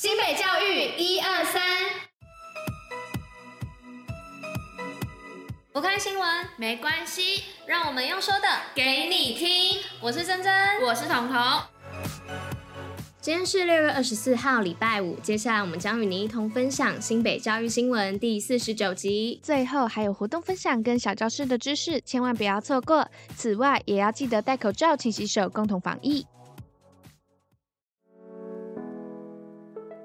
新北教育一二三，不看新闻没关系，让我们用说的给你听。我是珍珍，我是彤彤。今天是六月二十四号，礼拜五。接下来我们将与您一同分享新北教育新闻第四十九集，最后还有活动分享跟小教室的知识，千万不要错过。此外，也要记得戴口罩、勤洗手，共同防疫。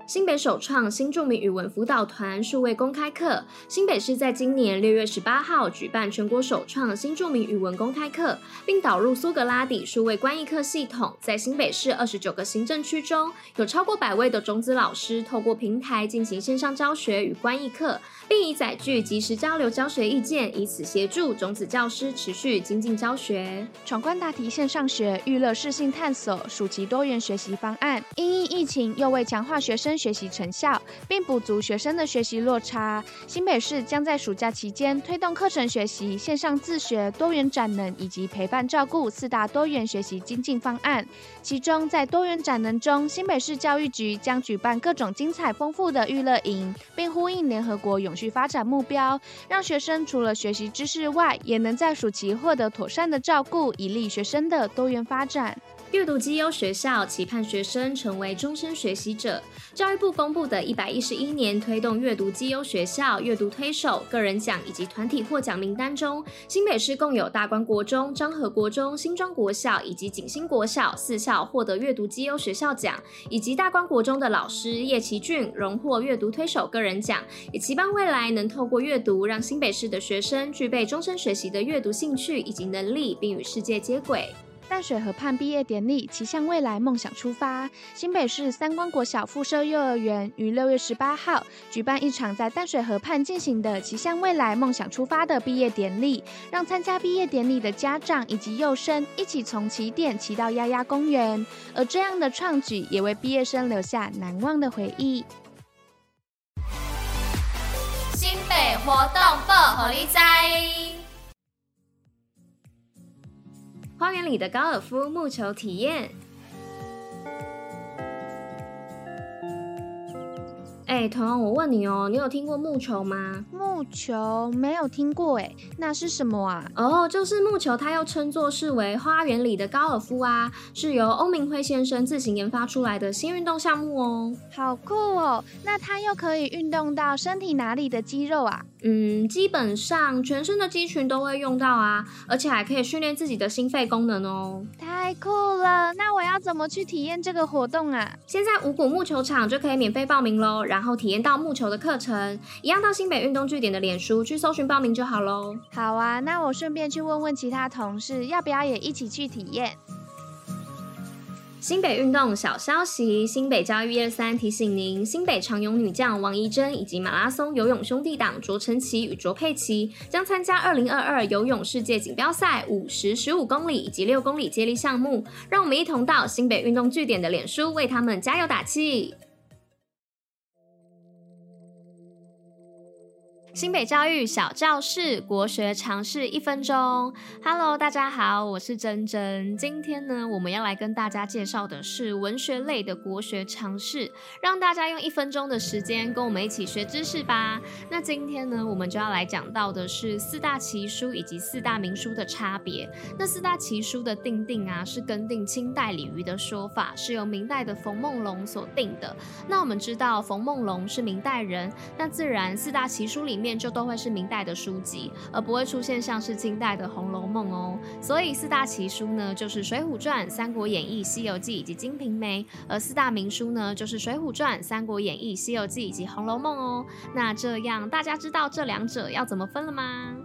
新北首创新著名语文辅导团数位公开课。新北市在今年六月十八号举办全国首创新著名语文公开课，并导入苏格拉底数位观译课系统。在新北市二十九个行政区中，有超过百位的种子老师透过平台进行线上教学与观译课，并以载具即时交流教学意见，以此协助种子教师持续精进教学。闯关答题线上学，娱乐适性探索，暑期多元学习方案。因疫情，又为强化学生学习成效，并补足学生的学习落差，新北市将在暑假期间推动课程学习、线上自学、多元展能以及陪伴照顾四大多元学习精进方案。其中，在多元展能中，新北市教育局将举办各种精彩丰富的娱乐营，并呼应联合国永续发展目标，让学生除了学习知识外，也能在暑期获得妥善的照顾，以利学生的多元发展。阅读绩优学校期盼学生成为终身学习者。教育部公布的一百一十一年推动阅读绩优学校阅读推手个人奖以及团体获奖名单中，新北市共有大观国中、彰和国中、新庄国小以及景兴国小四校获得阅读绩优学校奖，以及大观国中的老师叶奇俊荣获阅读推手个人奖。也期盼未来能透过阅读，让新北市的学生具备终身学习的阅读兴趣以及能力，并与世界接轨。淡水河畔毕业典礼，骑向未来，梦想出发。新北市三光国小附设幼儿园于六月十八号举办一场在淡水河畔进行的“骑向未来，梦想出发”的毕业典礼，让参加毕业典礼的家长以及幼生一起从起点骑到鸭鸭公园。而这样的创举也为毕业生留下难忘的回忆。新北活动报虎哩知。花园里的高尔夫木球体验。哎，彤彤，我问你哦，你有听过木球吗？木球没有听过哎，那是什么啊？哦，就是木球，它又称作是为花园里的高尔夫啊，是由欧明辉先生自行研发出来的新运动项目哦。好酷哦！那它又可以运动到身体哪里的肌肉啊？嗯，基本上全身的肌群都会用到啊，而且还可以训练自己的心肺功能哦。太酷了！那我要怎么去体验这个活动啊？现在五谷木球场就可以免费报名喽，然后体验到木球的课程，一样到新北运动据点的脸书去搜寻报名就好喽。好啊，那我顺便去问问其他同事，要不要也一起去体验？新北运动小消息，新北教育一二三提醒您，新北长泳女将王怡珍以及马拉松游泳兄弟党卓晨奇与卓佩奇将参加二零二二游泳世界锦标赛五十、十五公里以及六公里接力项目，让我们一同到新北运动据点的脸书为他们加油打气。新北教育小教室国学常识一分钟，Hello，大家好，我是珍珍。今天呢，我们要来跟大家介绍的是文学类的国学常识，让大家用一分钟的时间跟我们一起学知识吧。那今天呢，我们就要来讲到的是四大奇书以及四大名书的差别。那四大奇书的定定啊，是根定清代李渔的说法，是由明代的冯梦龙所定的。那我们知道冯梦龙是明代人，那自然四大奇书里面。就都会是明代的书籍，而不会出现像是清代的《红楼梦》哦。所以四大奇书呢，就是《水浒传》《三国演义》《西游记》以及《金瓶梅》；而四大名书呢，就是《水浒传》《三国演义》《西游记》以及《红楼梦》哦。那这样大家知道这两者要怎么分了吗？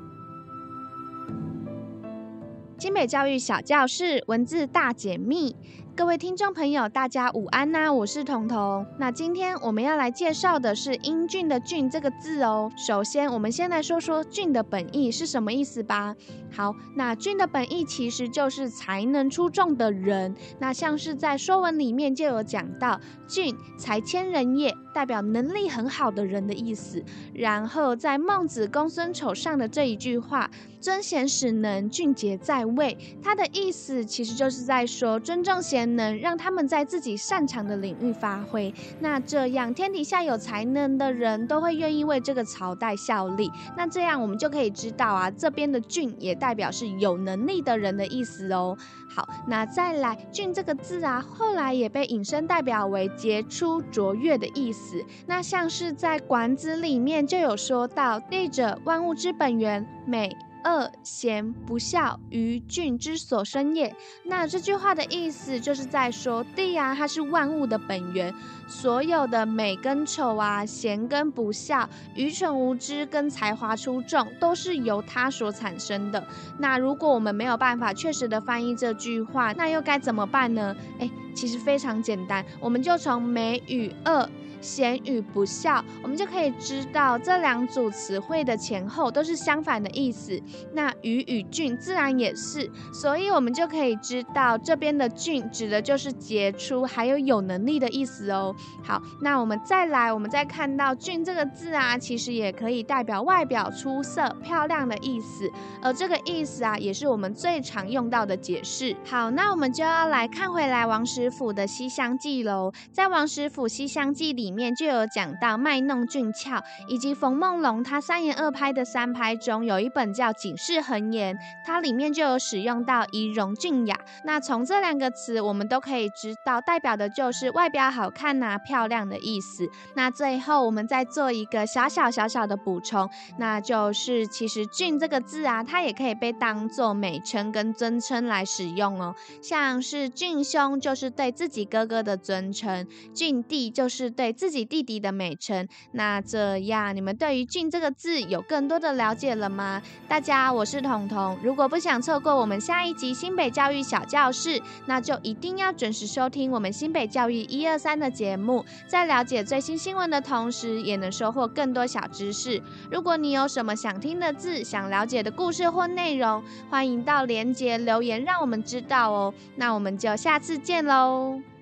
新北教育小教室文字大解密。各位听众朋友，大家午安呐、我是彤彤。那今天我们要来介绍的是“英俊”的“俊”这个字哦。首先，我们先来说说“俊”的本意是什么意思吧。好，那“俊”的本意其实就是才能出众的人。那像是在《说文》里面就有讲到“俊才千人也”，代表能力很好的人的意思。然后在《孟子·公孙丑上》的这一句话，“尊贤使能，俊杰在位”，它的意思其实就是在说尊重贤。能，让他们在自己擅长的领域发挥。那这样，天底下有才能的人都会愿意为这个朝代效力。那这样，我们就可以知道啊，这边的“俊”也代表是有能力的人的意思哦。好，那再来“俊”这个字啊，后来也被引申代表为杰出、卓越的意思。那像是在《管子》里面就有说到：“地者，万物之本源，美。”恶贤不肖，于俊之所生也。那这句话的意思就是在说，地啊，它是万物的本源，所有的美跟丑啊，贤跟不肖，愚蠢无知跟才华出众，都是由它所产生的。那如果我们没有办法确实的翻译这句话，那又该怎么办呢？诶，其实非常简单，我们就从美与恶。贤与不孝，我们就可以知道这两组词汇的前后都是相反的意思。那愚与俊自然也是，所以我们就可以知道这边的俊指的就是杰出还有有能力的意思哦。好，那我们再来，我们再看到俊这个字啊，其实也可以代表外表出色、漂亮的意思。而这个意思啊，也是我们最常用到的解释。好，那我们就要来看回来王实甫的《西厢记》喽。在王实甫《西厢记》里。里面就有讲到卖弄俊俏，以及冯梦龙他三言二拍的三拍中有一本叫《警世恒言》，它里面就有使用到仪容俊雅。那从这两个词，我们都可以知道，代表的就是外表好看呐、漂亮的意思。那最后我们再做一个小小小小的补充，那就是其实“俊”这个字啊，它也可以被当做美称跟尊称来使用哦。像是俊兄就是对自己哥哥的尊称，俊弟就是对。自己弟弟的美称，那这样你们对于“俊”这个字有更多的了解了吗？大家，我是彤彤。如果不想错过我们下一集新北教育小教室，那就一定要准时收听我们新北教育一二三的节目，在了解最新新闻的同时，也能收获更多小知识。如果你有什么想听的字、想了解的故事或内容，欢迎到连结留言，让我们知道哦。那我们就下次见喽。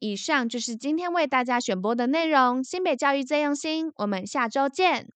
以上就是今天为大家选播的内容。新北教育最用心，我们下周见。